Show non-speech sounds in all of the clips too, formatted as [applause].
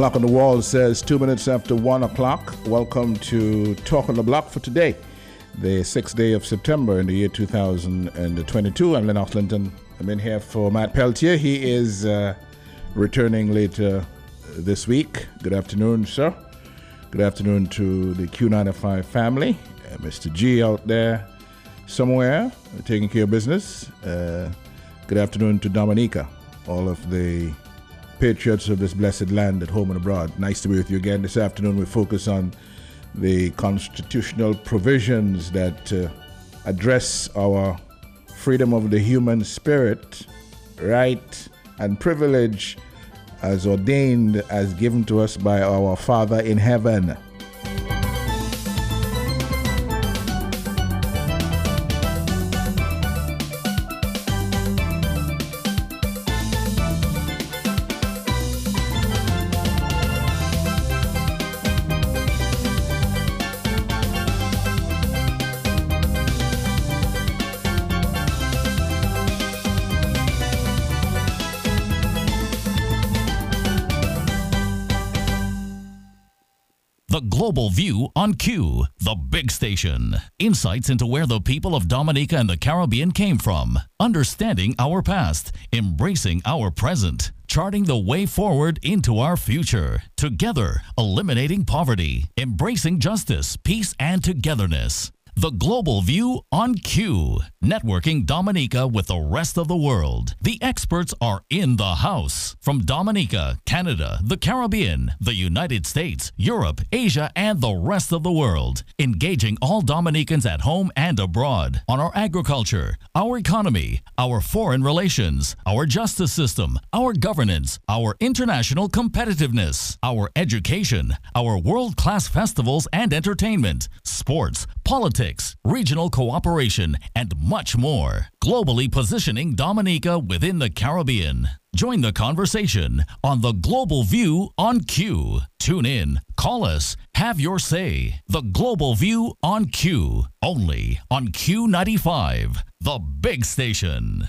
Clock on the wall says two minutes after one o'clock. Welcome to Talk on the Block for today, the sixth day of September in the year 2022. I'm Lennox Linton. I'm in here for Matt Peltier. He is uh, returning later this week. Good afternoon, sir. Good afternoon to the Q95 family. Uh, Mr. G out there somewhere taking care of business. Uh, good afternoon to Dominica, all of the patriots of this blessed land at home and abroad. Nice to be with you again. This afternoon we focus on the constitutional provisions that uh, address our freedom of the human spirit, right, and privilege as ordained, as given to us by our Father in heaven. On Q, the big station. Insights into where the people of Dominica and the Caribbean came from, understanding our past, embracing our present, charting the way forward into our future. Together, eliminating poverty, embracing justice, peace, and togetherness. The Global View on Q, networking Dominica with the rest of the world. The experts are in the house. From Dominica, Canada, the Caribbean, the United States, Europe, Asia, and the rest of the world. Engaging all Dominicans at home and abroad on our agriculture, our economy, our foreign relations, our justice system, our governance, our international competitiveness, our education, our world class festivals and entertainment, sports, politics, regional cooperation, and much more. Globally positioning Dominica within the Caribbean. Join the conversation on the Global View on Q. Tune in, call us, have your say. The Global View on Q. Only on Q95, the big station.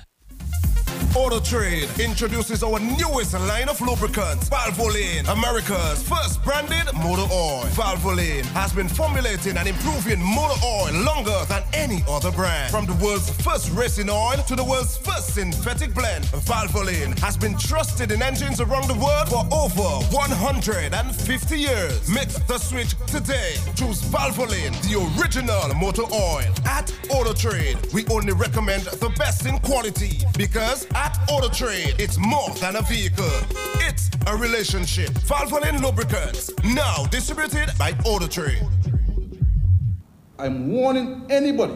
Auto Trade introduces our newest line of lubricants, Valvoline, America's first branded motor oil. Valvoline has been formulating and improving motor oil longer than any other brand. From the world's first racing oil to the world's first synthetic blend, Valvoline has been trusted in engines around the world for over 150 years. Make the switch today. Choose Valvoline, the original motor oil. At Auto Trade, we only recommend the best in quality because at Auto Trade, it's more than a vehicle. It's a relationship. Valvoline Lubricants, now distributed by Auto Trade. I'm warning anybody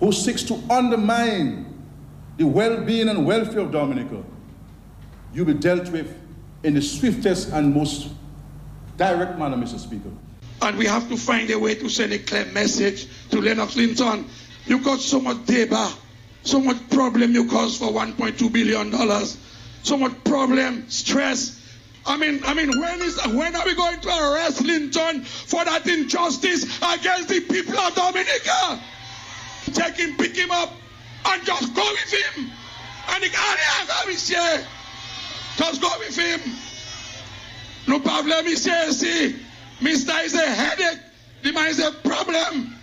who seeks to undermine the well-being and welfare of Dominica, you'll be dealt with in the swiftest and most direct manner, Mr. Speaker. And we have to find a way to send a clear message to Lennox Linton. You got so much deba so much problem you cause for 1.2 billion dollars. So much problem, stress. I mean, I mean, when is when are we going to arrest Linton for that injustice against the people of Dominica? Take him, pick him up, and just go with him. And the carry here. Just go with him. No problem, monsieur. See, Mister is a headache. The man is a problem.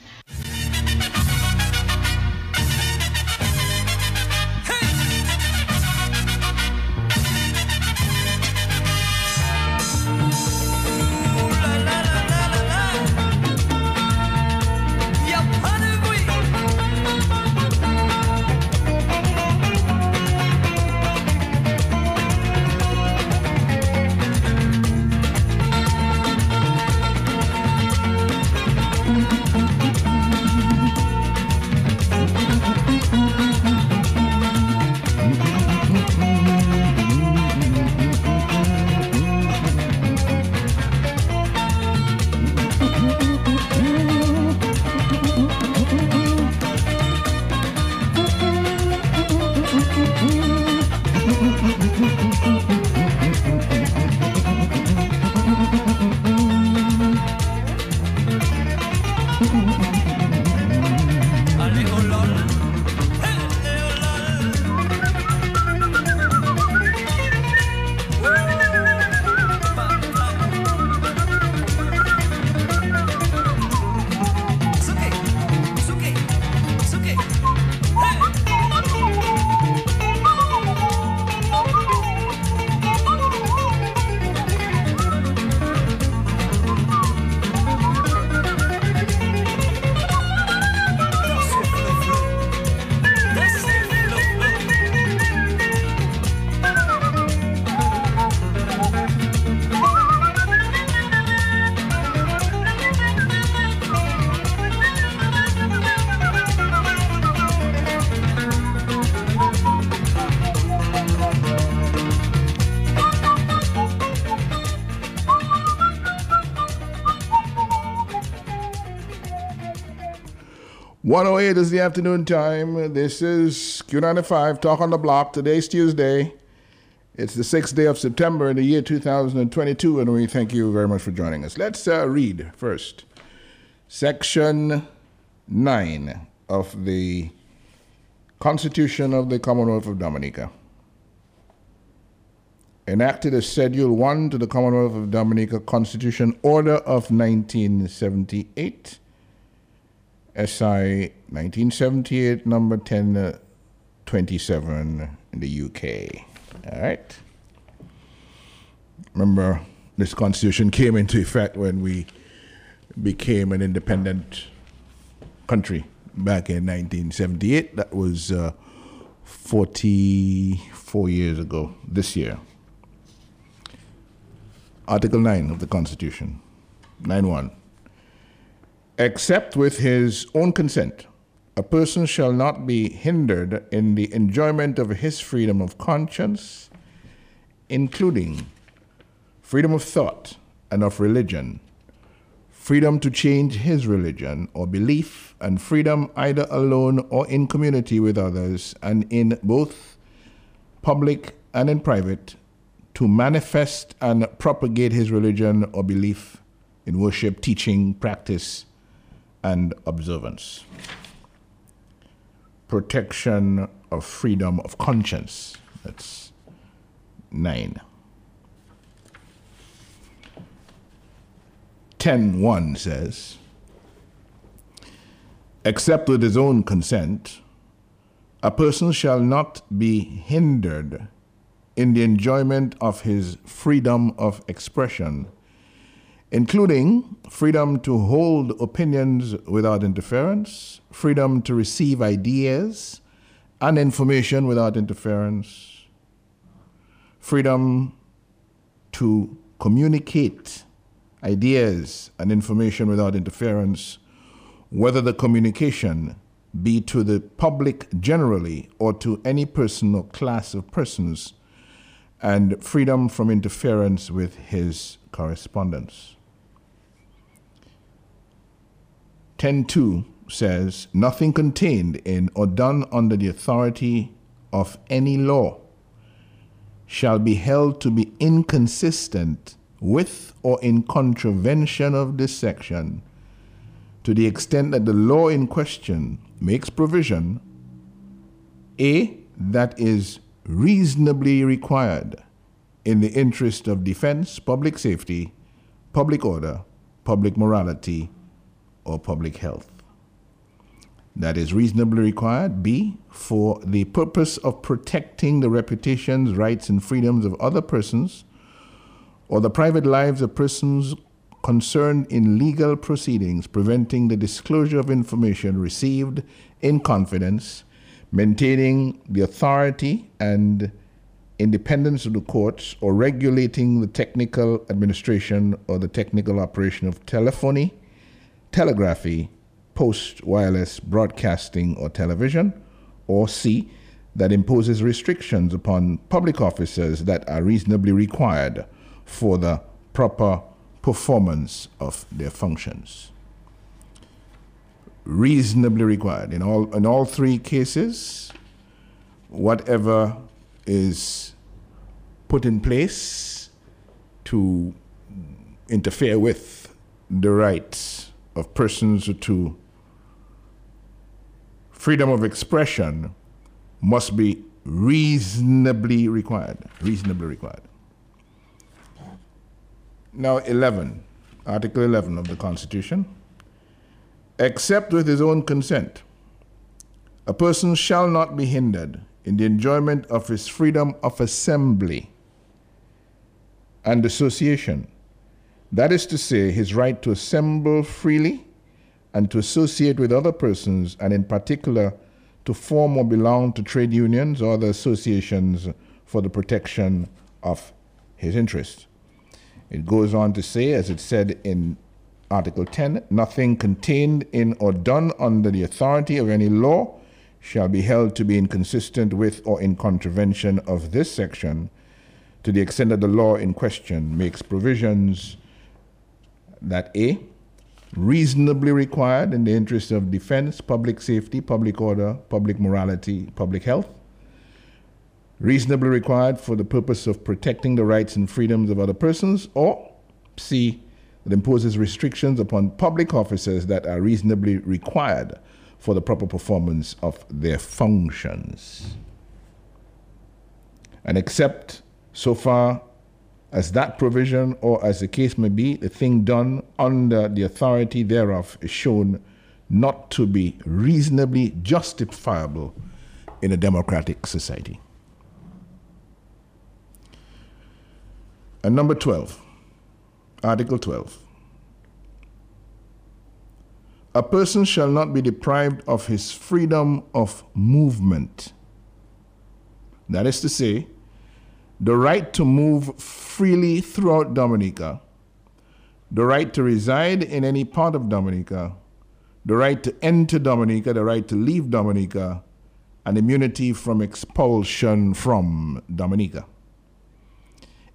108 is the afternoon time. This is Q95 Talk on the Block. Today's Tuesday. It's the sixth day of September in the year 2022, and we thank you very much for joining us. Let's uh, read first Section 9 of the Constitution of the Commonwealth of Dominica. Enacted as Schedule 1 to the Commonwealth of Dominica Constitution Order of 1978 SI 1978, number 1027 in the UK. All right. Remember, this constitution came into effect when we became an independent country back in 1978. That was uh, 44 years ago this year. Article 9 of the Constitution, 9 1 except with his own consent. A person shall not be hindered in the enjoyment of his freedom of conscience, including freedom of thought and of religion, freedom to change his religion or belief, and freedom either alone or in community with others, and in both public and in private, to manifest and propagate his religion or belief in worship, teaching, practice, and observance. Protection of freedom of conscience. That's nine. 10.1 says, except with his own consent, a person shall not be hindered in the enjoyment of his freedom of expression including freedom to hold opinions without interference, freedom to receive ideas and information without interference, freedom to communicate ideas and information without interference, whether the communication be to the public generally or to any person or class of persons, and freedom from interference with his correspondence. 10.2 says, Nothing contained in or done under the authority of any law shall be held to be inconsistent with or in contravention of this section to the extent that the law in question makes provision A, that is reasonably required in the interest of defense, public safety, public order, public morality, or public health. That is reasonably required. B, for the purpose of protecting the reputations, rights, and freedoms of other persons or the private lives of persons concerned in legal proceedings, preventing the disclosure of information received in confidence, maintaining the authority and independence of the courts, or regulating the technical administration or the technical operation of telephony telegraphy, post wireless broadcasting or television, or C, that imposes restrictions upon public officers that are reasonably required for the proper performance of their functions. Reasonably required. In all, in all three cases, whatever is put in place to interfere with the rights of persons to freedom of expression must be reasonably required. Reasonably required. Now, 11, Article 11 of the Constitution. Except with his own consent, a person shall not be hindered in the enjoyment of his freedom of assembly and association that is to say, his right to assemble freely and to associate with other persons, and in particular, to form or belong to trade unions or other associations for the protection of his interests. It goes on to say, as it said in Article 10, nothing contained in or done under the authority of any law shall be held to be inconsistent with or in contravention of this section to the extent that the law in question makes provisions that A, reasonably required in the interest of defense, public safety, public order, public morality, public health, reasonably required for the purpose of protecting the rights and freedoms of other persons, or C, that imposes restrictions upon public officers that are reasonably required for the proper performance of their functions. And except so far as that provision, or as the case may be, the thing done under the authority thereof is shown not to be reasonably justifiable in a democratic society. And number 12, Article 12. A person shall not be deprived of his freedom of movement. That is to say, the right to move freely throughout Dominica, the right to reside in any part of Dominica, the right to enter Dominica, the right to leave Dominica, and immunity from expulsion from Dominica.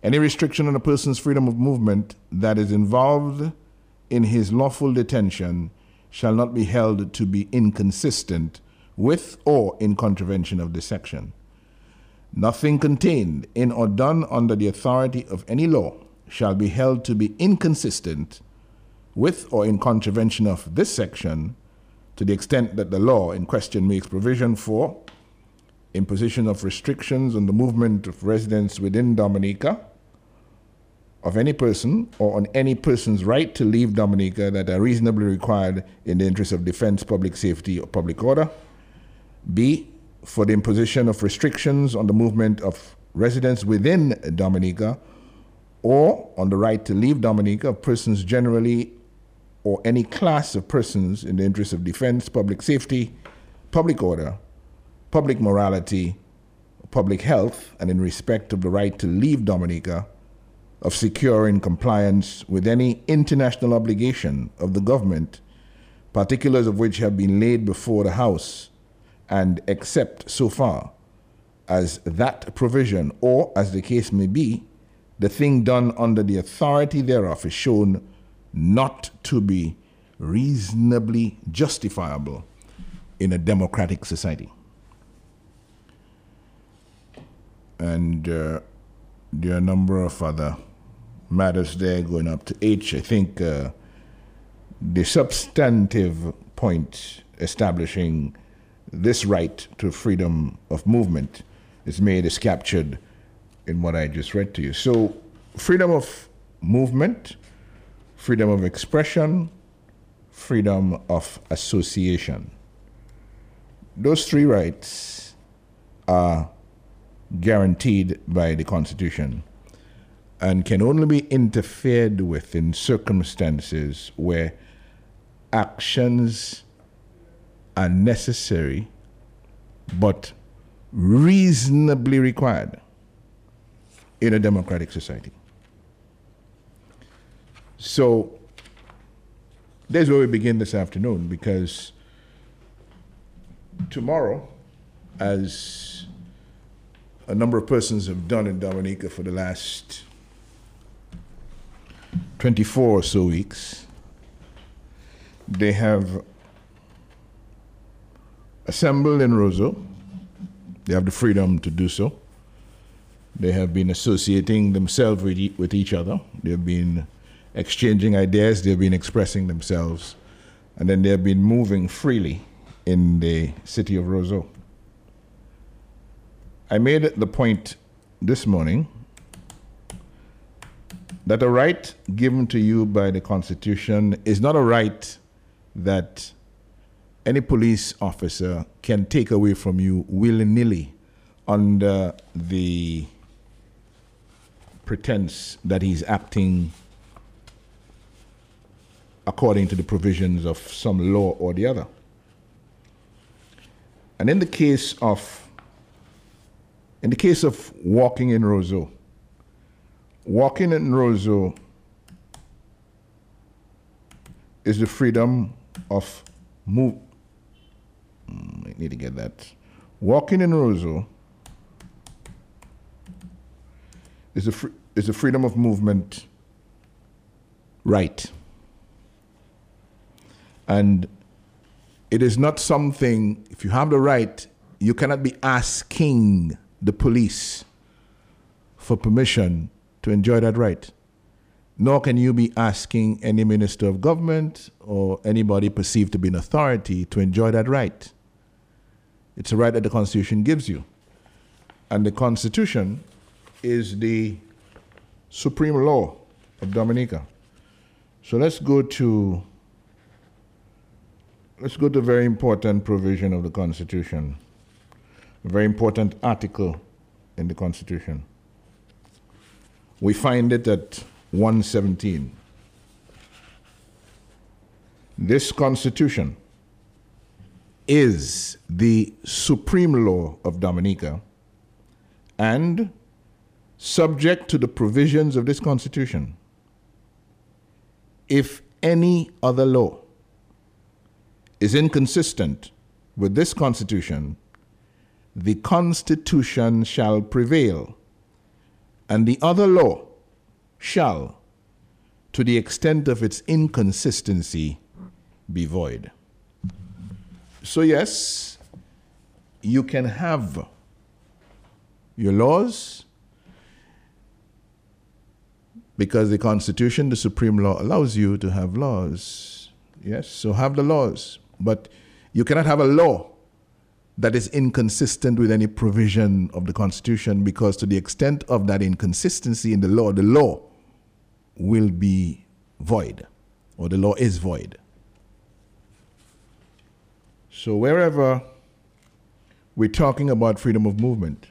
Any restriction on a person's freedom of movement that is involved in his lawful detention shall not be held to be inconsistent with or in contravention of this section. Nothing contained in or done under the authority of any law shall be held to be inconsistent with or in contravention of this section to the extent that the law in question makes provision for imposition of restrictions on the movement of residents within Dominica of any person or on any person's right to leave Dominica that are reasonably required in the interest of defense, public safety, or public order. B, for the imposition of restrictions on the movement of residents within Dominica or on the right to leave Dominica of persons generally or any class of persons in the interest of defense, public safety, public order, public morality, public health, and in respect of the right to leave Dominica of securing compliance with any international obligation of the government, particulars of which have been laid before the House, and except so far as that provision, or as the case may be, the thing done under the authority thereof is shown not to be reasonably justifiable in a democratic society. And uh, there are a number of other matters there going up to H. I think uh, the substantive point establishing this right to freedom of movement is made, is captured in what I just read to you. So, freedom of movement, freedom of expression, freedom of association. Those three rights are guaranteed by the Constitution and can only be interfered with in circumstances where actions are necessary but reasonably required in a democratic society. So, there's where we begin this afternoon because tomorrow, as a number of persons have done in Dominica for the last 24 or so weeks, they have assembled in Roseau. They have the freedom to do so. They have been associating themselves with, e- with each other. They've been exchanging ideas. They've been expressing themselves. And then they've been moving freely in the city of Roseau. I made the point this morning that a right given to you by the Constitution is not a right that any police officer can take away from you willy nilly under the pretense that he's acting according to the provisions of some law or the other. And in the case of in the case of walking in Roseau, walking in Roseau is the freedom of move. I need to get that. Walking in Roseau is a, is the freedom of movement right. And it is not something, if you have the right, you cannot be asking the police for permission to enjoy that right. Nor can you be asking any minister of government or anybody perceived to be an authority to enjoy that right. It's a right that the Constitution gives you. And the Constitution is the supreme law of Dominica. So let's go to let's go to a very important provision of the Constitution, a very important article in the Constitution. We find it at 117. This Constitution is the supreme law of Dominica and subject to the provisions of this Constitution. If any other law is inconsistent with this Constitution, the Constitution shall prevail, and the other law shall, to the extent of its inconsistency, be void. So, yes, you can have your laws because the Constitution, the supreme law, allows you to have laws. Yes, so have the laws. But you cannot have a law that is inconsistent with any provision of the Constitution because, to the extent of that inconsistency in the law, the law will be void or the law is void. So, wherever we're talking about freedom of movement,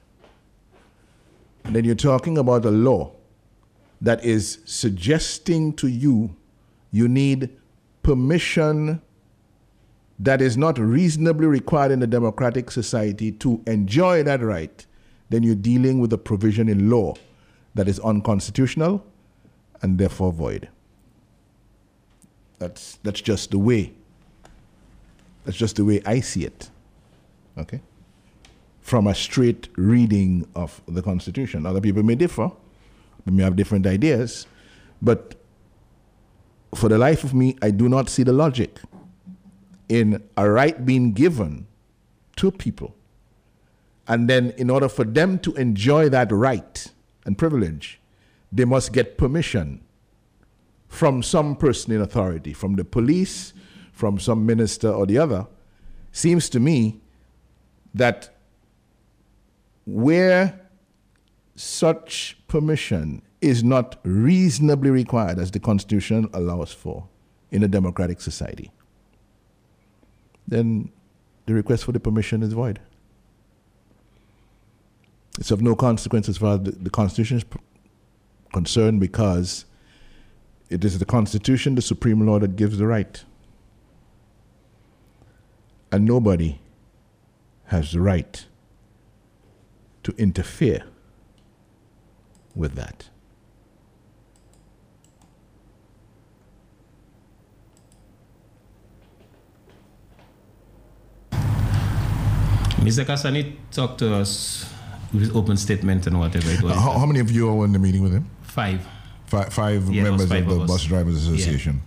and then you're talking about a law that is suggesting to you you need permission that is not reasonably required in a democratic society to enjoy that right, then you're dealing with a provision in law that is unconstitutional and therefore void. That's, that's just the way. That's just the way I see it. Okay? From a straight reading of the Constitution. Other people may differ, they may have different ideas, but for the life of me, I do not see the logic in a right being given to people. And then, in order for them to enjoy that right and privilege, they must get permission from some person in authority, from the police, from some minister or the other. Seems to me that where such permission is not reasonably required as the Constitution allows for in a democratic society, then the request for the permission is void. It's of no consequence as far as the, the Constitution is concerned because it is the Constitution, the supreme law, that gives the right. And nobody has the right to interfere with that. Mr. Cassani talked to us with open statement and whatever it was. How, how, many of you were in the meeting with him? Five. Five, five yeah, members five of the of Bus Drivers Association.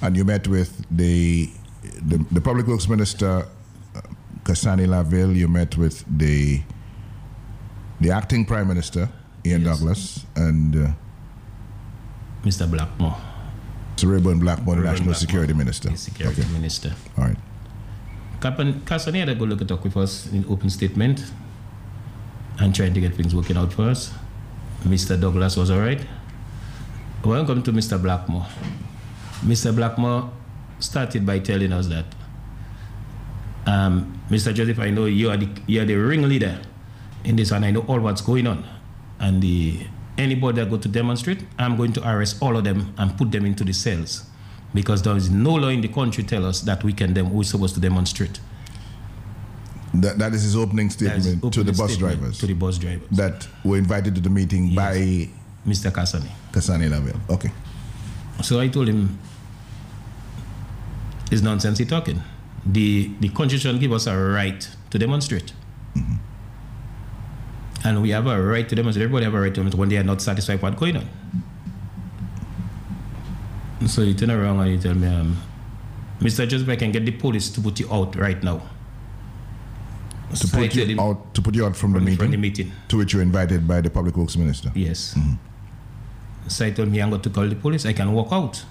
Yeah. And you met with the, the, the Public Works Minister, uh, Cassani Laville. You met with the the acting Prime Minister, Ian yes. Douglas, and uh, Mr. Blackmore. Sir Rayburn Blackmore, the National Blackmore, Security Minister. Security okay. Minister. All right. Cassani had a good look at talk with us in open statement and trying to get things working out for us. Mr. Douglas was all right. Welcome to Mr. Blackmore. Mr. Blackmore started by telling us that, um, Mr. Joseph, I know you are the, you are the ringleader in this, and I know all what's going on. And the, anybody that go to demonstrate, I'm going to arrest all of them and put them into the cells because there is no law in the country tell us that we can dem- we're supposed to demonstrate. That, that is his opening statement opening to the bus drivers. To the bus drivers that were invited to the meeting yes. by Mr. Cassani. Cassani Laville. Okay. So I told him, it's nonsense he talking. The the constitution give us a right to demonstrate. Mm-hmm. And we have a right to demonstrate. Everybody have a right to demonstrate when they are not satisfied with what's going on. So you turn around and you tell me, um, Mr. Joseph, I can get the police to put you out right now. To So put you out to put you out from the from meeting, the meeting. to which you're invited by the public works minister. Yes. So I told me I'm going to call the police. I can walk out.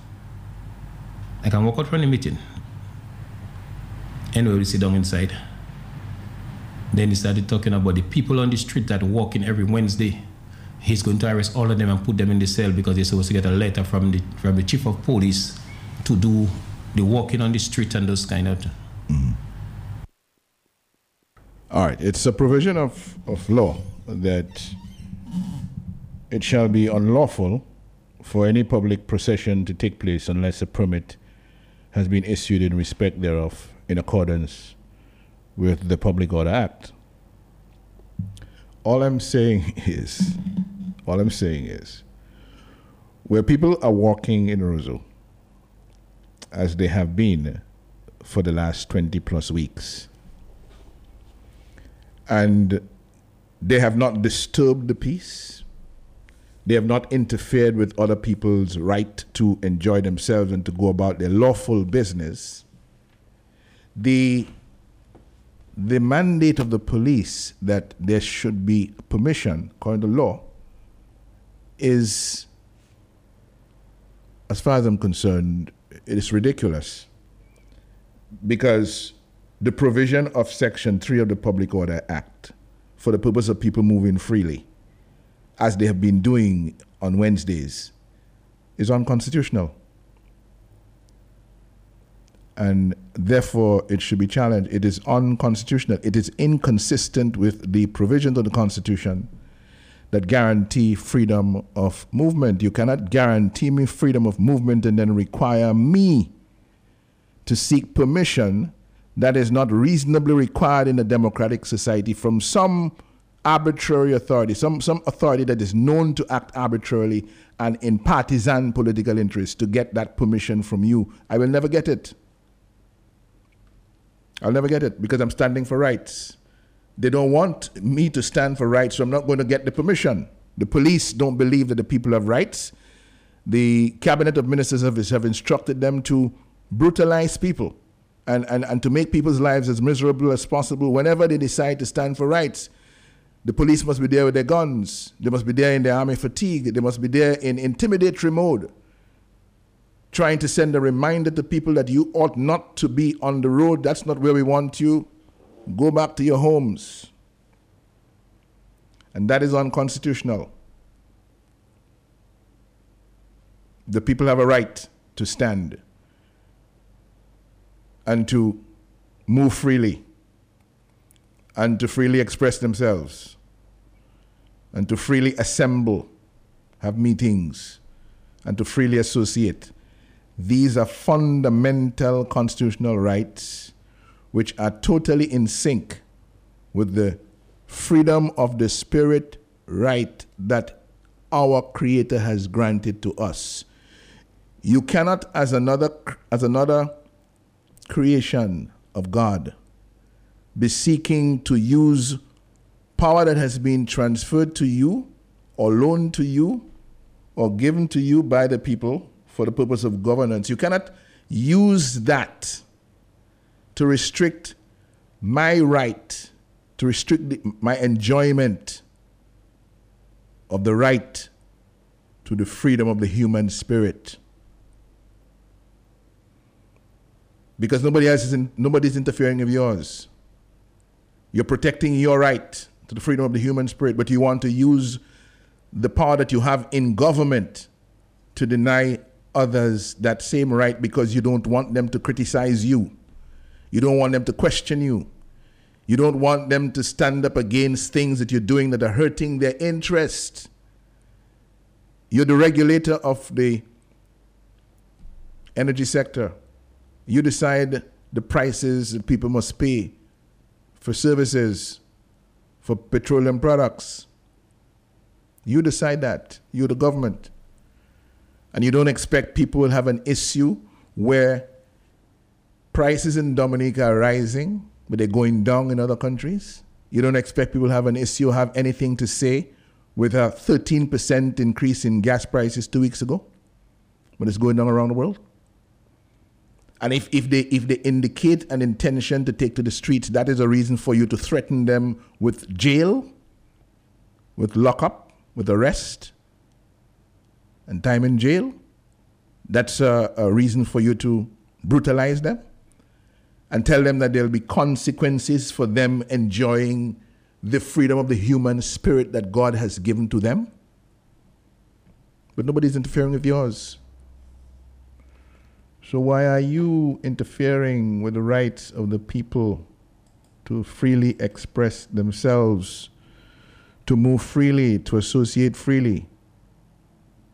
I can walk out from the meeting. Anyway, we sit down inside. Then he started talking about the people on the street that walk in every Wednesday. He's going to arrest all of them and put them in the cell because he's supposed to get a letter from the from the chief of police to do the walking on the street and those kind of. Mm-hmm. All right, it's a provision of, of law that it shall be unlawful for any public procession to take place unless a permit has been issued in respect thereof in accordance with the Public Order Act. All I'm saying [laughs] is, all I'm saying is, where people are walking in Roseau, as they have been for the last 20 plus weeks, and they have not disturbed the peace. They have not interfered with other people's right to enjoy themselves and to go about their lawful business. The, the mandate of the police that there should be permission, according to law, is, as far as I'm concerned, it is ridiculous because the provision of Section 3 of the Public Order Act for the purpose of people moving freely, as they have been doing on Wednesdays, is unconstitutional. And therefore, it should be challenged. It is unconstitutional. It is inconsistent with the provisions of the Constitution that guarantee freedom of movement. You cannot guarantee me freedom of movement and then require me to seek permission that is not reasonably required in a democratic society from some arbitrary authority, some, some authority that is known to act arbitrarily and in partisan political interest to get that permission from you. I will never get it. I'll never get it because I'm standing for rights. They don't want me to stand for rights, so I'm not going to get the permission. The police don't believe that the people have rights. The cabinet of ministers have, have instructed them to brutalize people and, and, and to make people's lives as miserable as possible whenever they decide to stand for rights. The police must be there with their guns. They must be there in their army fatigue. They must be there in intimidatory mode, trying to send a reminder to people that you ought not to be on the road. That's not where we want you. Go back to your homes. And that is unconstitutional. The people have a right to stand and to move freely and to freely express themselves and to freely assemble, have meetings, and to freely associate. These are fundamental constitutional rights which are totally in sync with the freedom of the spirit right that our creator has granted to us you cannot as another as another creation of god be seeking to use power that has been transferred to you or loaned to you or given to you by the people for the purpose of governance you cannot use that to restrict my right, to restrict the, my enjoyment of the right to the freedom of the human spirit. Because nobody else is in, nobody's interfering with yours. You're protecting your right to the freedom of the human spirit, but you want to use the power that you have in government to deny others that same right because you don't want them to criticize you. You don't want them to question you. You don't want them to stand up against things that you're doing that are hurting their interest. You're the regulator of the energy sector. You decide the prices that people must pay for services, for petroleum products. You decide that. You're the government. And you don't expect people will have an issue where prices in Dominica are rising, but they're going down in other countries. You don't expect people have an issue, have anything to say with a 13% increase in gas prices two weeks ago, but it's going down around the world. And if, if they if they indicate an intention to take to the streets, that is a reason for you to threaten them with jail, with lockup, with arrest, and time in jail. That's a, a reason for you to brutalize them and tell them that there'll be consequences for them enjoying the freedom of the human spirit that God has given to them. But nobody's interfering with yours. So, why are you interfering with the rights of the people to freely express themselves, to move freely, to associate freely,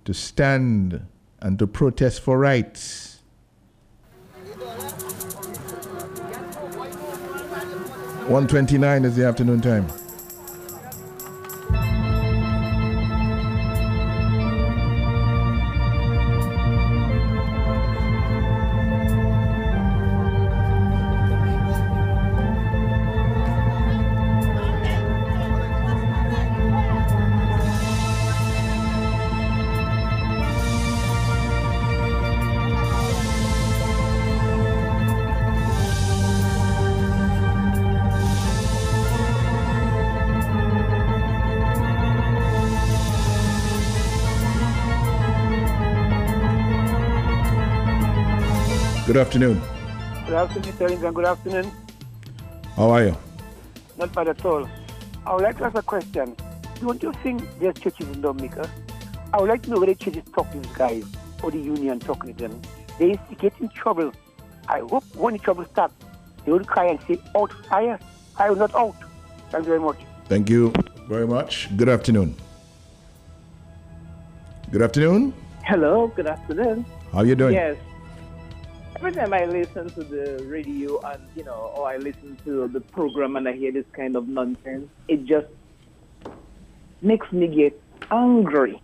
to stand and to protest for rights? One twenty-nine is the afternoon time. Good afternoon. Good afternoon, Mr. Good afternoon. How are you? Not bad at all. I would like to ask a question. Don't you think there's churches in Dominica? I would like to know whether churches talk to these guys or the union talking to them. They get in trouble. I hope when the trouble starts, they will cry and say, out fire. I will not out. Thank you very much. Thank you very much. Good afternoon. Good afternoon. Hello, good afternoon. How are you doing? Yes. Every time I listen to the radio and, you know, or I listen to the program and I hear this kind of nonsense, it just makes me get angry.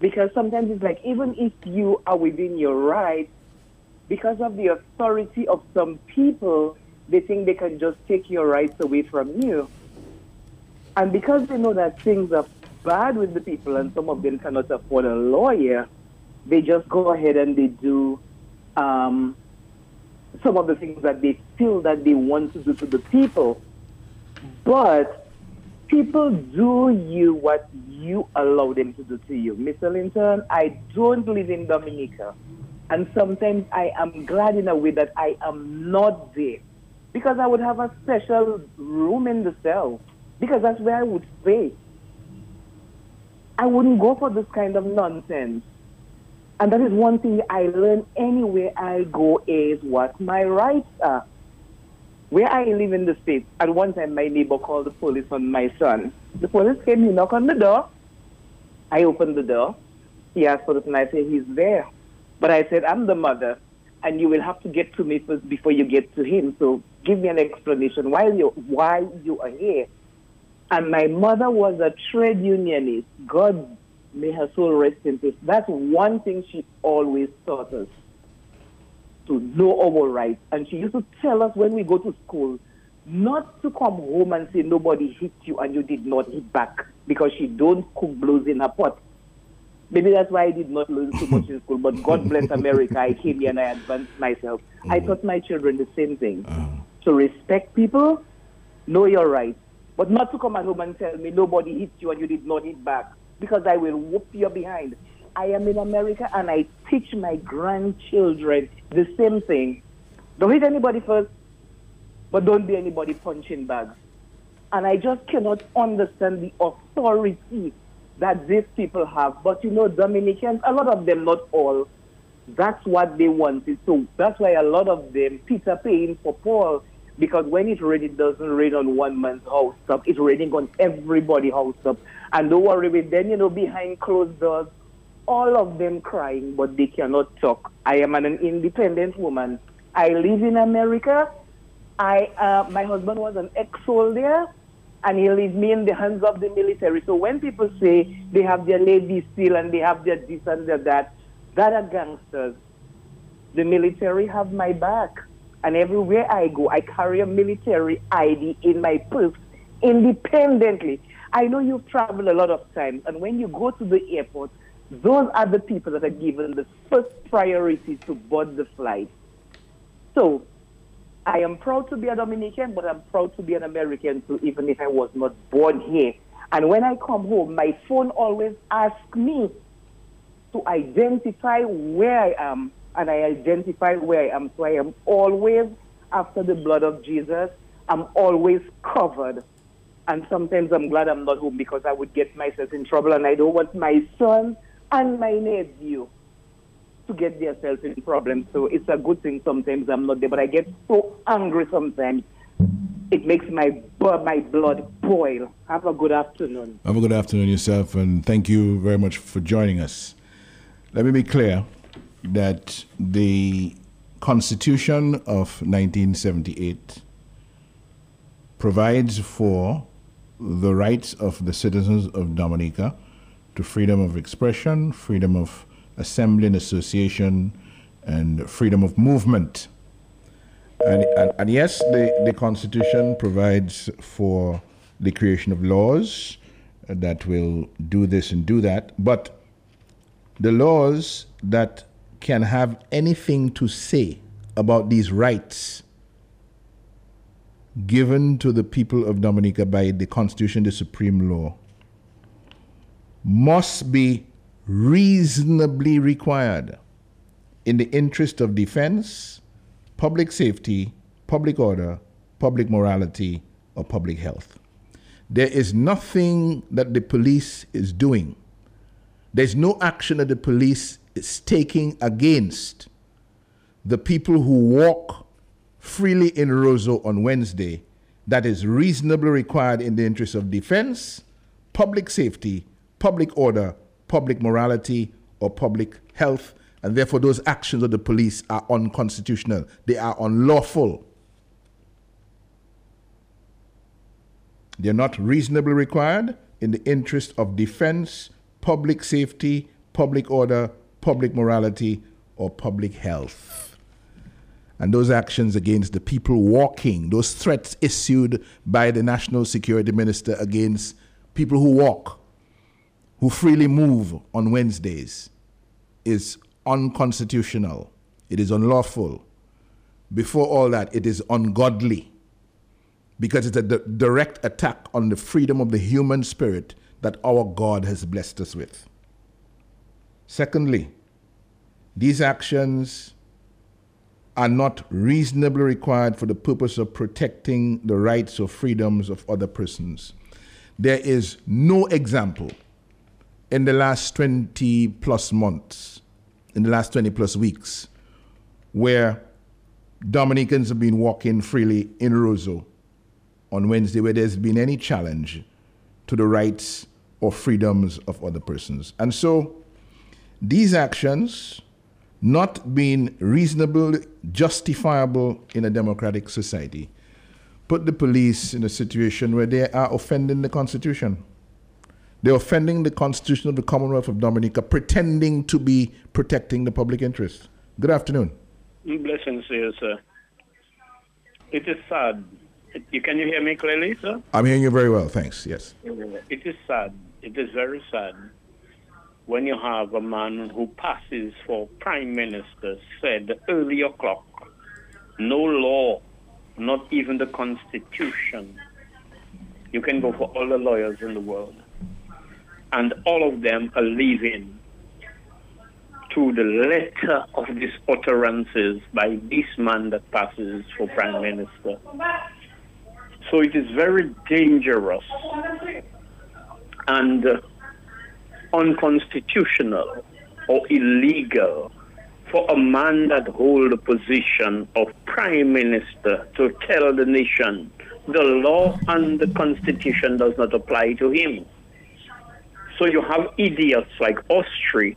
Because sometimes it's like, even if you are within your rights, because of the authority of some people, they think they can just take your rights away from you. And because they know that things are bad with the people and some of them cannot afford a lawyer, they just go ahead and they do um, some of the things that they feel that they want to do to the people. But people do you what you allow them to do to you. Mr. Linton, I don't live in Dominica. And sometimes I am glad in a way that I am not there. Because I would have a special room in the cell. Because that's where I would stay. I wouldn't go for this kind of nonsense. And that is one thing I learn anywhere I go is what my rights are. Where I live in the States, at one time my neighbor called the police on my son. The police came, he knocked on the door. I opened the door. He asked for the and I said, he's there. But I said, I'm the mother, and you will have to get to me first before you get to him. So give me an explanation why you why you are here. And my mother was a trade unionist. God may her soul rest in peace. That's one thing she always taught us to know our rights. And she used to tell us when we go to school not to come home and say nobody hit you and you did not hit back because she don't cook blows in her pot. Maybe that's why I did not learn so much in school. But God bless America, I came here and I advanced myself. I mm. taught my children the same thing. Oh. To respect people, know your rights. But not to come at home and tell me nobody hit you and you did not hit back because I will whoop your behind. I am in America and I teach my grandchildren the same thing. Don't hit anybody first, but don't be anybody punching bags. And I just cannot understand the authority that these people have. But you know, Dominicans, a lot of them, not all, that's what they wanted. So that's why a lot of them, Peter paying for Paul, because when it rains, it doesn't rain on one man's house top, it's raining on everybody's house top. And don't worry with them, you know, behind closed doors, all of them crying, but they cannot talk. I am an independent woman. I live in America. I, uh, my husband was an ex-soldier, and he leaves me in the hands of the military. So when people say they have their lady still and they have their this and their that, that are gangsters. The military have my back. And everywhere I go, I carry a military ID in my purse independently. I know you've traveled a lot of times, and when you go to the airport, those are the people that are given the first priority to board the flight. So I am proud to be a Dominican, but I'm proud to be an American too, even if I was not born here. And when I come home, my phone always asks me to identify where I am, and I identify where I am. So I am always after the blood of Jesus. I'm always covered. And sometimes I'm glad I'm not home because I would get myself in trouble, and I don't want my son and my nephew to get themselves in problems. So it's a good thing sometimes I'm not there, but I get so angry sometimes. It makes my my blood boil. Have a good afternoon. Have a good afternoon yourself, and thank you very much for joining us. Let me be clear that the Constitution of 1978 provides for the rights of the citizens of Dominica to freedom of expression, freedom of assembly and association, and freedom of movement. And, and, and, yes, the, the Constitution provides for the creation of laws that will do this and do that, but the laws that can have anything to say about these rights given to the people of Dominica by the Constitution, the supreme law, must be reasonably required in the interest of defense, public safety, public order, public morality, or public health. There is nothing that the police is doing. There's no action that the police taking against the people who walk freely in Roseau on Wednesday that is reasonably required in the interest of defense, public safety, public order, public morality or public health, and therefore those actions of the police are unconstitutional. They are unlawful. They're not reasonably required in the interest of defense, public safety, public order, public morality, or public health. And those actions against the people walking, those threats issued by the National Security Minister against people who walk, who freely move on Wednesdays is unconstitutional. It is unlawful. Before all that, it is ungodly because it's a direct attack on the freedom of the human spirit that our God has blessed us with. Secondly, these actions are not reasonably required for the purpose of protecting the rights or freedoms of other persons. There is no example in the last 20 plus months, in the last 20 plus weeks, where Dominicans have been walking freely in Roseau on Wednesday, where there's been any challenge to the rights or freedoms of other persons. And so these actions, not being reasonably justifiable in a democratic society, put the police in a situation where they are offending the Constitution. They're offending the Constitution of the Commonwealth of Dominica, pretending to be protecting the public interest. Good afternoon. Mm, blessings to you, sir. It is sad. You, can you hear me clearly, sir? I'm hearing you very well, thanks. Yes. It is sad. It is very sad when you have a man who passes for prime minister said early o'clock, no law, not even the constitution. You can go for all the lawyers in the world and all of them are leaving to the letter of these utterances by this man that passes for prime minister. So it is very dangerous and uh, unconstitutional or illegal for a man that hold a position of prime minister to tell the nation the law and the constitution does not apply to him. So you have idiots like Austria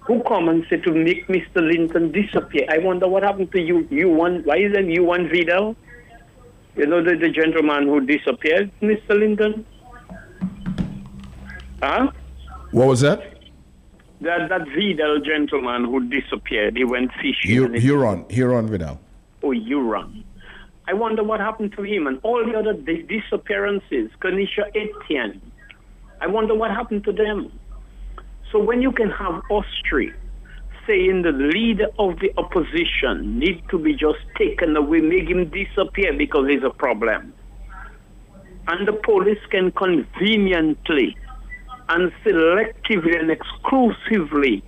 who come and say to make Mr. Linton disappear. I wonder what happened to you. You one why is it you one Vidal? You know the, the gentleman who disappeared, Mr. Linton? Huh? What was that? That that Vidal gentleman who disappeared. He went fishing. You, Huron, Huron Vidal. Oh, Huron. I wonder what happened to him and all the other disappearances. Kanisha Etienne. I wonder what happened to them. So when you can have Austria saying the leader of the opposition needs to be just taken away, make him disappear because there's a problem. And the police can conveniently and selectively and exclusively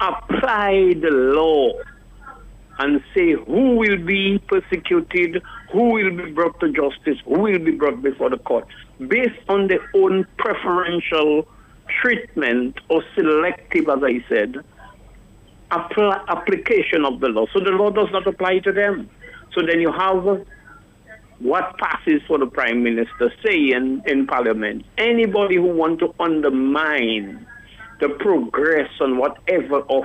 apply the law and say who will be persecuted, who will be brought to justice, who will be brought before the court, based on their own preferential treatment or selective, as I said, application of the law. So the law does not apply to them. So then you have what passes for the prime minister saying in parliament. Anybody who want to undermine the progress on whatever of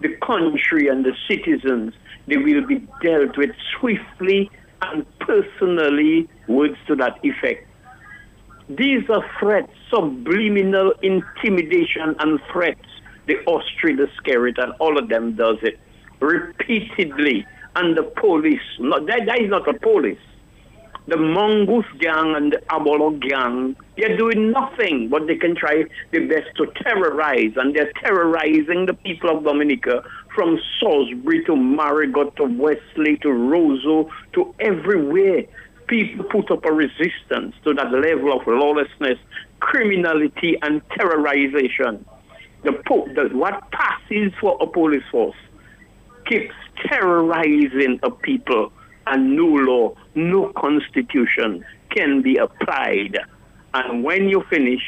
the country and the citizens, they will be dealt with swiftly and personally, words to that effect. These are threats, subliminal intimidation and threats. The ostrich, the scarlet, and all of them does it repeatedly. And the police, not, that, that is not the police. The Mongoose gang and the Abolo gang, they're doing nothing, but they can try their best to terrorize. And they're terrorizing the people of Dominica from Salisbury to Marigot to Wesley to Roseau to everywhere people put up a resistance to that level of lawlessness, criminality, and terrorization. The, the, what passes for a police force keeps terrorizing a people, and no law, no constitution can be applied. And when you finish,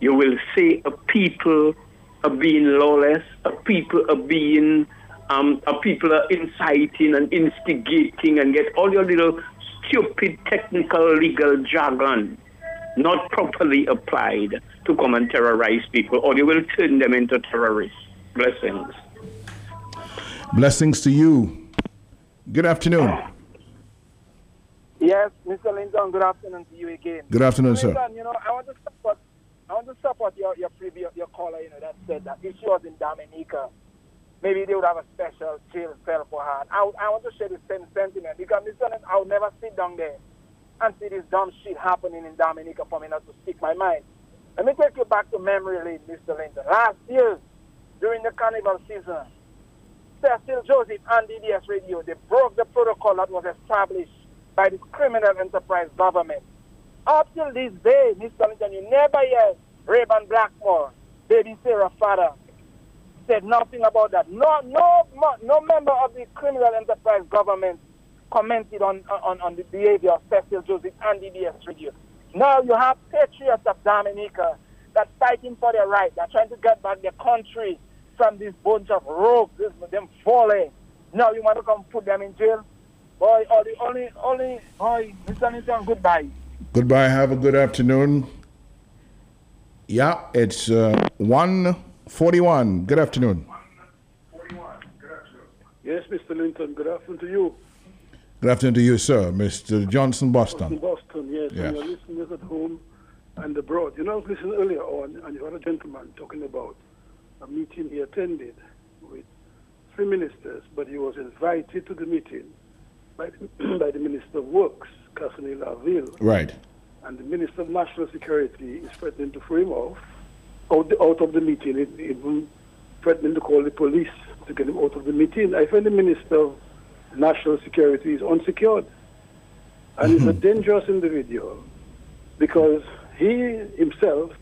you will see a people are being lawless, a people are being um, a people are inciting and instigating and get all your little stupid technical legal jargon not properly applied to come and terrorize people, or they will turn them into terrorists. Blessings. Blessings to you. Good afternoon. Yes, Mr. Linton, good afternoon to you again. Good afternoon, Linton, sir. You know, I want to support, I want to support your, your previous your caller, you know, that said that if she was in Dominica, maybe they would have a special jail cell for her. I, I want to share the same sentiment because Mr. I would never sit down there and see this dumb shit happening in Dominica for me not to speak my mind. Let me take you back to memory lane, Mr. Linton. Last year, during the carnival season, Cecil Joseph and DBS Radio, they broke the protocol that was established by this criminal enterprise government. Up till this day, Mr. Linton, you never hear Rayburn Blackmoore, baby Sarah father, said nothing about that. No, no, no member of the criminal enterprise government commented on, on, on the behavior of Cecil Joseph and DBS Radio. Now you have patriots of Dominica that fighting for their rights, They're trying to get back their country from this bunch of rogues, this, them falling. Now you want to come put them in jail? Boy, or the only, only, boy, Mr. Linton, goodbye. Goodbye. Have a good afternoon. Yeah, it's uh, 141. Good afternoon. Yes, Mr. Linton. Good afternoon to you. Good afternoon to you, sir. Mr. Johnson, Boston. Boston, yes. Yes. And your listeners at home and abroad. You know, I was listening earlier on, and you had a gentleman talking about a meeting he attended with three ministers, but he was invited to the meeting by the, [clears throat] by the Minister of Works, Cassani Laville. Right. And the Minister of National Security is threatening to throw him off out, out of the meeting, even threatening to call the police to get him out of the meeting. I find the Minister of National Security is unsecured. And he's a mm-hmm. dangerous individual because he himself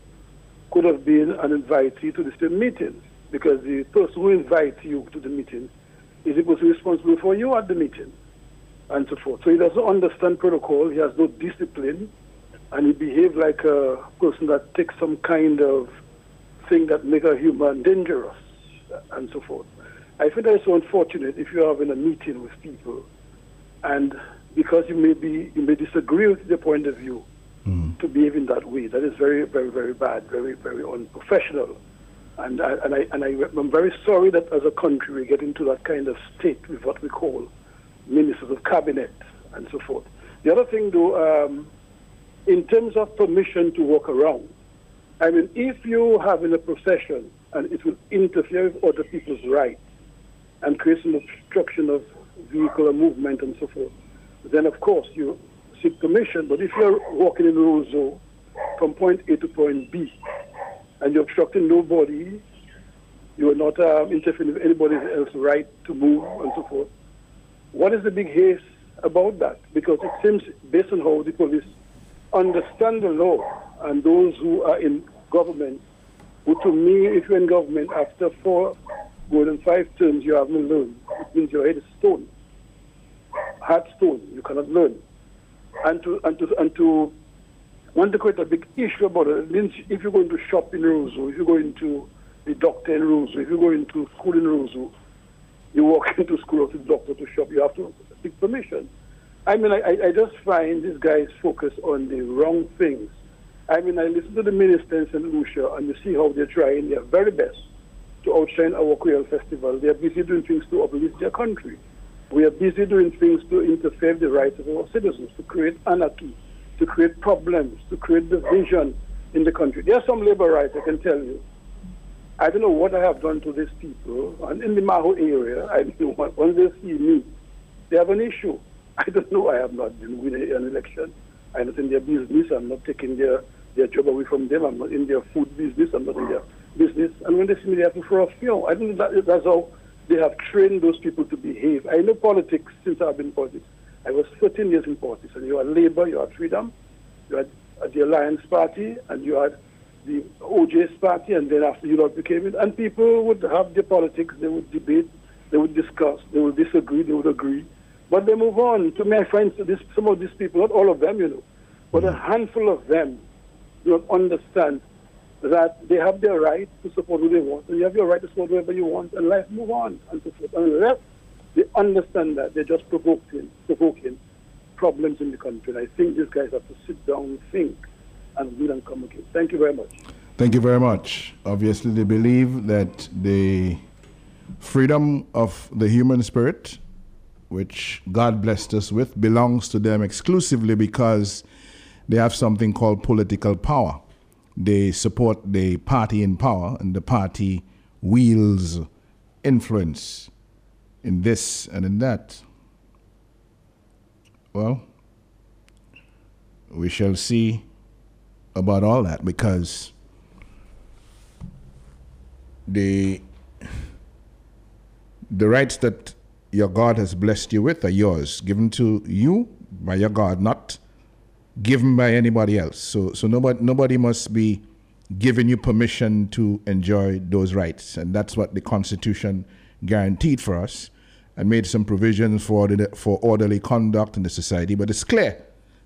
could have been an invitee to the same meeting because the person who invites you to the meeting is supposed to be responsible for you at the meeting and so forth. So he doesn't understand protocol, he has no discipline, and he behaves like a person that takes some kind of thing that make a human dangerous and so forth. I think that it's so unfortunate if you're having a meeting with people and because you may be you may disagree with their point of view to behave in that way. That is very, very, very bad, very, very unprofessional. And I, and I and I, I'm very sorry that as a country we get into that kind of state with what we call ministers of cabinet and so forth. The other thing, though, um, in terms of permission to walk around, I mean, if you have in a procession and it will interfere with other people's rights and create some obstruction of vehicular movement and so forth, then of course you seek permission. But if you're walking in Roseau from point A to point B and you're obstructing nobody, You are not um, interfering with anybody else's right to move and so forth. What is the big haste about that? Because it seems, based on how the police understand the law and those who are in government, who to me, if you're in government after four more than five terms, you haven't learned. It means your head is stone, hard stone. You cannot learn. And to and to and to want to create a big issue about it means if you're going to shop in Roseau, if you're going to the doctor in Roseau, if you're going to school in Roseau, you walk [laughs] into school or to doctor to shop, you have to seek permission. I mean, I, I just find these guys focus on the wrong things. I mean, I listen to the minister in St. Lucia and you see how they're trying their very best to outshine our Creole Festival. They are busy doing things to uplift their country. We are busy doing things to interfere the rights of our citizens, to create anarchy, to create problems, to create division in the country. There are some labor rights, I can tell you. I don't know what I have done to these people. And in the Mahaut area, I know when they see me, they have an issue. [laughs] I don't know. I have not been winning an election. I'm not in their business. I'm not taking their, their job away from them. I'm not in their food business. I'm not in their business. And when they see me, they have to throw a film. I think that, that's how they have trained those people to behave. I know politics since I've been in politics. I was 13 years in politics, and you had Labour, you had Freedom, you had the Alliance Party, and you had the OJ's party, and then after Europe became it. And people would have their politics, they would debate, they would discuss, they would disagree, they would agree. But they move on. To me, I find this, some of these people, not all of them, you know, but a mm. handful of them do not understand that they have their right to support who they want, and you have your right to support whoever you want, and life move on and so forth. Unless they understand that, they're just provoking, provoking problems in the country. And I think these guys have to sit down think and will and again. Thank you very much. Thank you very much. Obviously, they believe that the freedom of the human spirit, which God blessed us with, belongs to them exclusively because they have something called political power they support the party in power, and the party wields influence in this and in that. Well, we shall see about all that because the the rights that your God has blessed you with are yours, given to you by your God, not given by anybody else. So, so nobody, nobody must be giving you permission to enjoy those rights. And that's what the Constitution guaranteed for us and made some provisions for, for orderly conduct in the society. But it's clear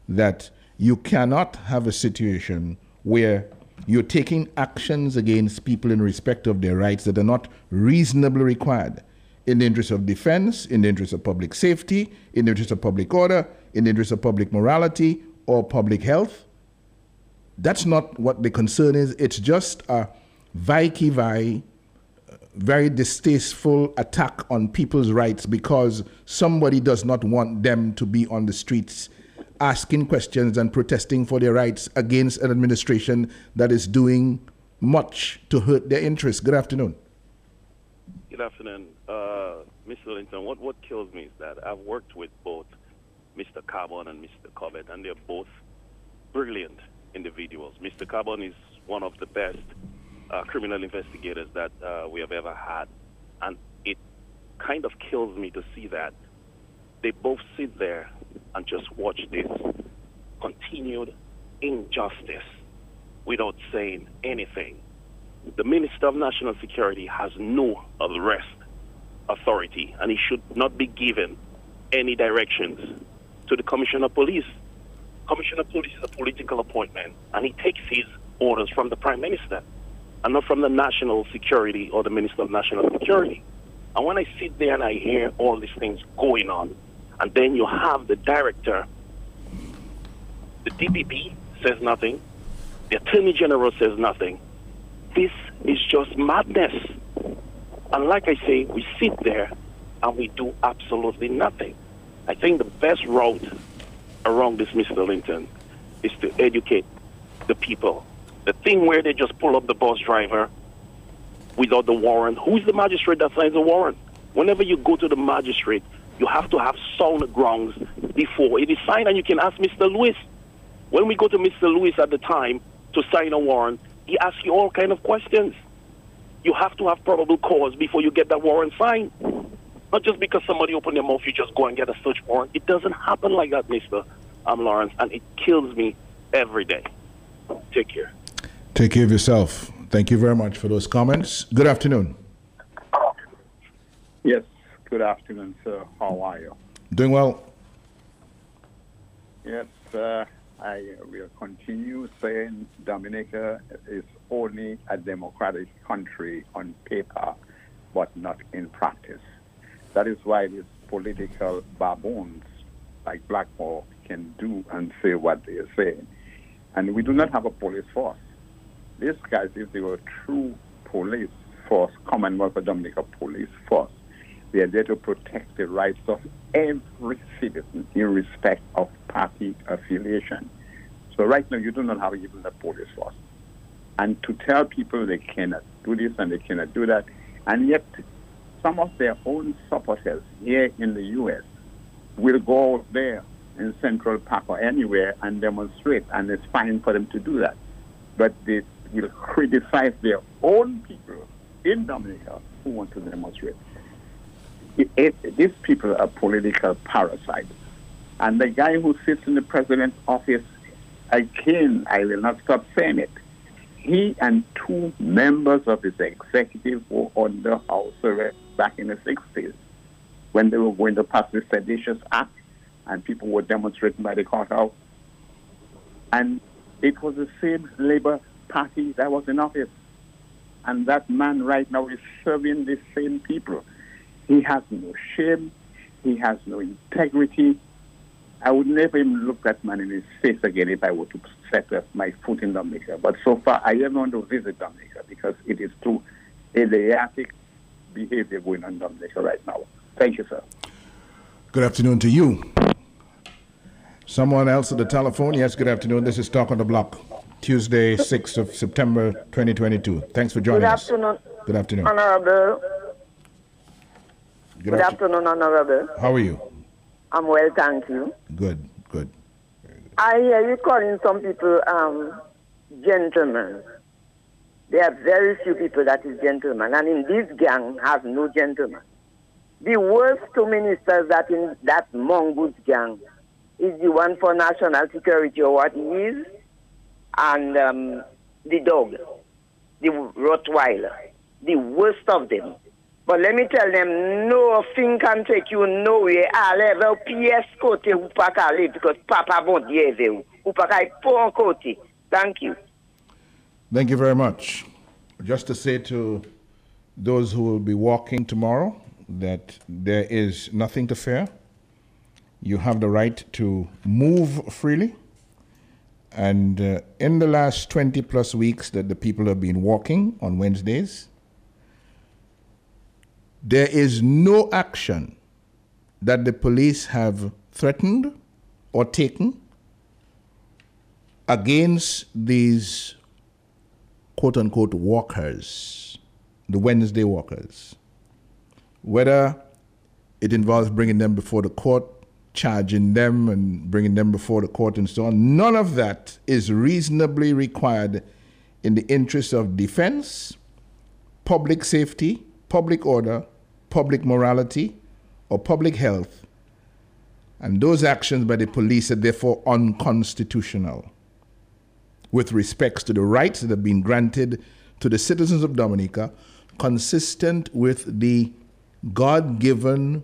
that you cannot have a situation where you're taking actions against people in respect of their rights that are not reasonably required in the interest of defense, in the interest of public safety, in the interest of public order, in the interest of public morality, or public health. That's not what the concern is. It's just a vaiki vai, very distasteful attack on people's rights because somebody does not want them to be on the streets asking questions and protesting for their rights against an administration that is doing much to hurt their interests. Good afternoon. Good afternoon. Uh, Mr. Linton, what, what kills me is that I've worked with both Mr. Carbon and Mr. Corbett, and they're both brilliant individuals. Mr. Carbon is one of the best uh, criminal investigators that uh, we have ever had, and it kind of kills me to see that they both sit there and just watch this continued injustice without saying anything. The Minister of National Security has no arrest authority, and he should not be given any directions to the Commissioner of Police. Commissioner of Police is a political appointment, and he takes his orders from the Prime Minister and not from the National Security or the Minister of National Security. And when I sit there and I hear all these things going on, and then you have the director, the DPP says nothing, the Attorney General says nothing. This is just madness. And like I say, we sit there and we do absolutely nothing. I think the best route around this, Mr. Linton, is to educate the people. The thing where they just pull up the bus driver without the warrant. Who's the magistrate that signs the warrant? Whenever you go to the magistrate, you have to have sound grounds before it is signed, and you can ask Mr. Lewis. When we go to Mr. Lewis at the time to sign a warrant, he asks you all kind of questions. You have to have probable cause before you get that warrant signed. Not just because somebody opened their mouth, you just go and get a search warrant. It doesn't happen like that, Mr. Um, Lawrence, and it kills me every day. Take care. Take care of yourself. Thank you very much for those comments. Good afternoon. Yes, good afternoon, sir. How are you? Doing well. Yes, uh, I will continue saying Dominica is only a democratic country on paper, but not in practice. That is why these political baboons like Blackmoore can do and say what they are saying. And we do not have a police force. These guys, if they were true police force, Commonwealth of Dominica police force, they are there to protect the rights of every citizen in respect of party affiliation. So right now, you do not have even a police force. And to tell people they cannot do this and they cannot do that, and yet some of their own supporters here in the U.S. will go out there in Central Park or anywhere and demonstrate, and it's fine for them to do that. But they will criticize their own people in Dominica who want to demonstrate. It, it, these people are political parasites. And the guy who sits in the president's office, again, I will not stop saying it. He and two members of his executive were under house arrest back in the 60s when they were going to pass the Seditious Act and people were demonstrating by the courthouse. And it was the same Labour Party that was in office. And that man right now is serving the same people. He has no shame. He has no integrity. I would never even look that man in his face again if I were to set my foot in Dominica. But so far, I never want to visit Dominica because it is too idiotic behavior going on in Dominica right now. Thank you, sir. Good afternoon to you. Someone else at the telephone? Yes, good afternoon. This is Talk on the Block, Tuesday, 6th of September, 2022. Thanks for joining us. Good us. afternoon. Good afternoon. Honorable. Good Good, after- afternoon, Honorable. How are you? I'm well, thank you. Good, good. I hear you calling some people um, gentlemen. There are very few people that is gentlemen, and in this gang have no gentlemen. The worst two ministers that in that mongoose gang is the one for national security or what he is, and um, the dog, the Rottweiler, the worst of them. But let me tell them, no thing can take you nowhere. Allez vers pièce côté ou pas aller because papa bon Dieu veut ou. Pas qu'à pour côté. Thank you. Thank you very much. Just to say to those who will be walking tomorrow that there is nothing to fear. You have the right to move freely. And uh, in the last 20 plus weeks that the people have been walking on Wednesdays, there is no action that the police have threatened or taken against these quote unquote walkers, the Wednesday walkers. Whether it involves bringing them before the court, charging them and bringing them before the court and so on, none of that is reasonably required in the interests of defense, public safety, public order, public morality, or public health. And those actions by the police are therefore unconstitutional with respects to the rights that have been granted to the citizens of Dominica, consistent with the God given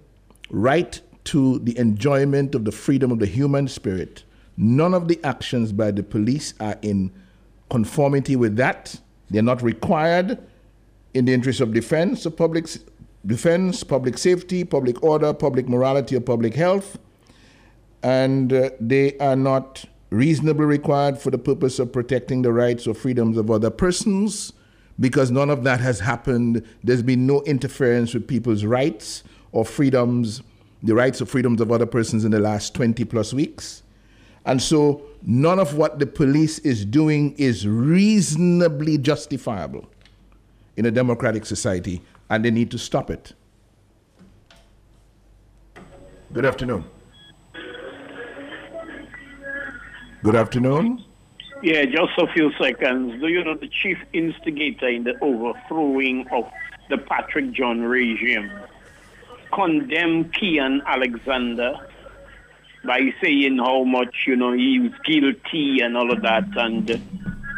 right to the enjoyment of the freedom of the human spirit. None of the actions by the police are in conformity with that. They're not required in the interest of defense of public defense, public safety, public order, public morality, or public health and uh, they are not reasonably required for the purpose of protecting the rights or freedoms of other persons because none of that has happened. There's been no interference with people's rights or freedoms, the rights or freedoms of other persons in the last 20 plus weeks. And so none of what the police is doing is reasonably justifiable in a democratic society, and they need to stop it. Good afternoon. Good afternoon. Yeah, just a few seconds. Do you know the chief instigator in the overthrowing of the Patrick John regime condemned Kian Alexander by saying how much, you know, he was guilty and all of that. And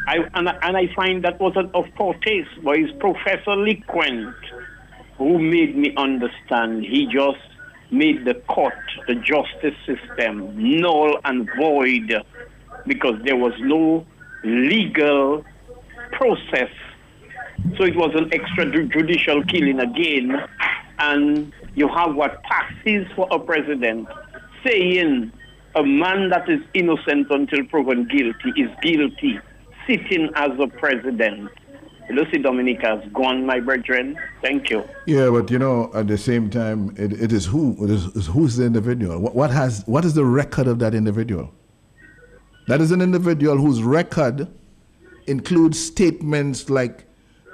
I, and, and I find that was of poor taste, but it's Professor Liquent who made me understand. He just made the court, the justice system, null and void because there was no legal process. So it was an extrajudicial killing again. And you have what passes for a president saying a man that is innocent until proven guilty is guilty, sitting as a president. Lucy Dominica has gone, my brethren. Thank you. Yeah, but you know, at the same time, it, it is who it is, who's the individual. What, what has what is the record of that individual? That is an individual whose record includes statements like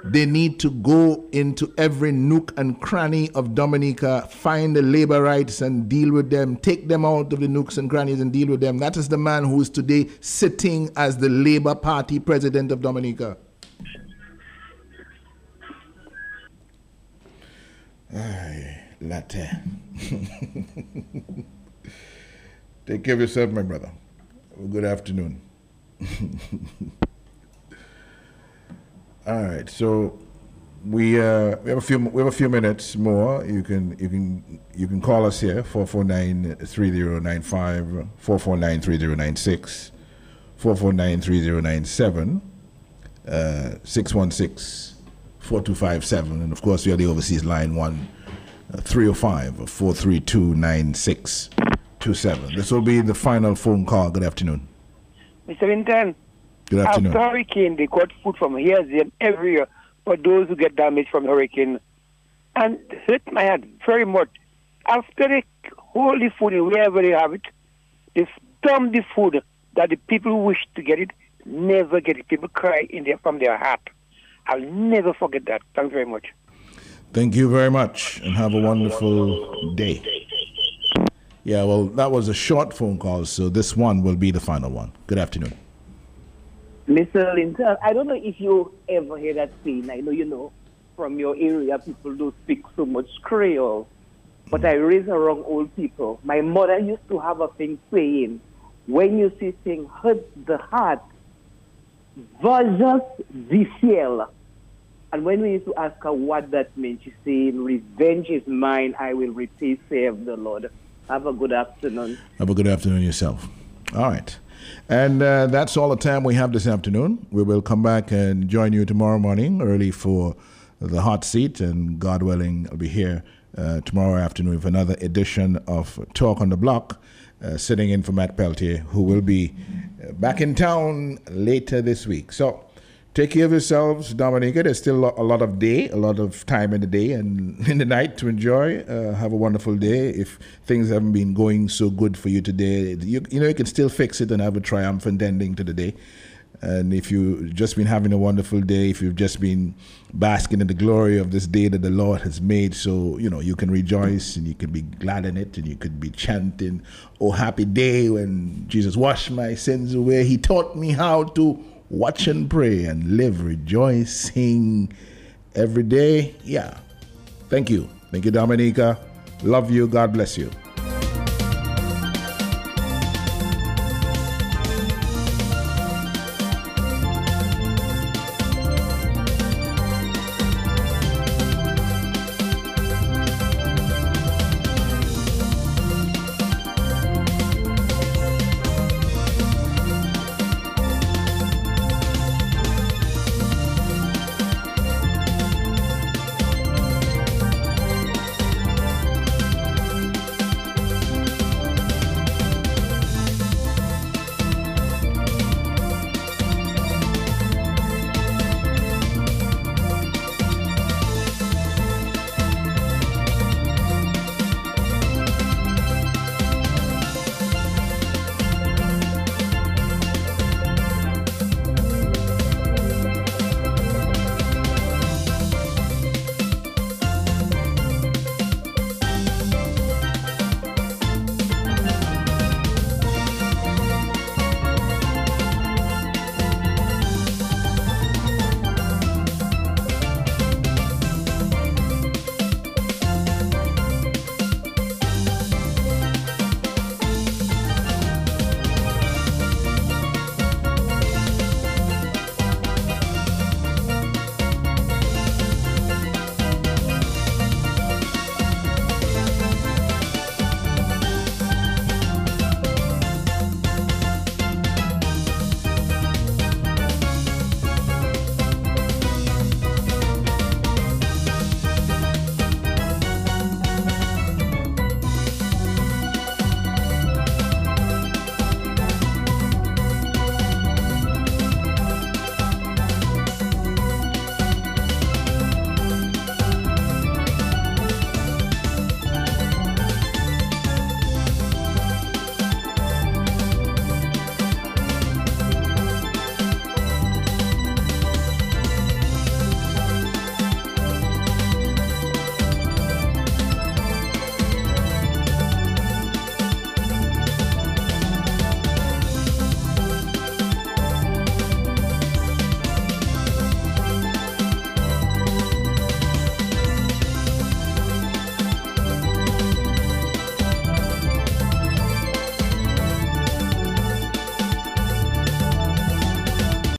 they need to go into every nook and cranny of Dominica, find the labor rights and deal with them, take them out of the nooks and crannies and deal with them. That is the man who is today sitting as the Labor Party president of Dominica. Ay, latte. [laughs] Take care of yourself, my brother. Good afternoon. [laughs] All right, so we uh, we have a few we have a few minutes more. You can you can you can call us here 449-3095, 449-3096, 449-3097, uh, 616-4257, and of course we have the overseas line one uh, 305 432 9627. This will be the final phone call. Good afternoon. Mr. Linton. Good afternoon. After hurricane, they got food from here and every year for those who get damaged from hurricane. And hurt my heart very much. After they hold the food wherever they have it, they storm the food that the people who wish to get it never get it. People cry in their, from their heart. I'll never forget that. Thanks very much. Thank you very much and have a wonderful day. Yeah, well, that was a short phone call, so this one will be the final one. Good afternoon. Mr. Linton, I don't know if you ever hear that saying. I know you know from your area people don't speak so much Creole, but mm. I raised around old people. My mother used to have a thing saying, when you see things hurt the heart, vengeance du ciel. And when we used to ask her what that meant, she said, revenge is mine, I will repay, save the Lord. Have a good afternoon. Have a good afternoon yourself. All right. And uh, that's all the time we have this afternoon. We will come back and join you tomorrow morning early for the hot seat. And God willing, I'll be here uh, tomorrow afternoon with another edition of Talk on the Block, uh, sitting in for Matt Peltier, who will be uh, back in town later this week. So take care of yourselves, Dominica. There's still a lot of day, a lot of time in the day and [laughs] in the night to enjoy. Uh, have a wonderful day. If things haven't been going so good for you today, you, you know you can still fix it and have a triumphant ending to the day. And if you've just been having a wonderful day, if you've just been basking in the glory of this day that the Lord has made, so you know you can rejoice and you can be glad in it, and you could be chanting, "Oh happy day when Jesus washed my sins away. He taught me how to." Watch and pray and live rejoicing every day. Yeah. Thank you. Thank you, Dominica. Love you. God bless you.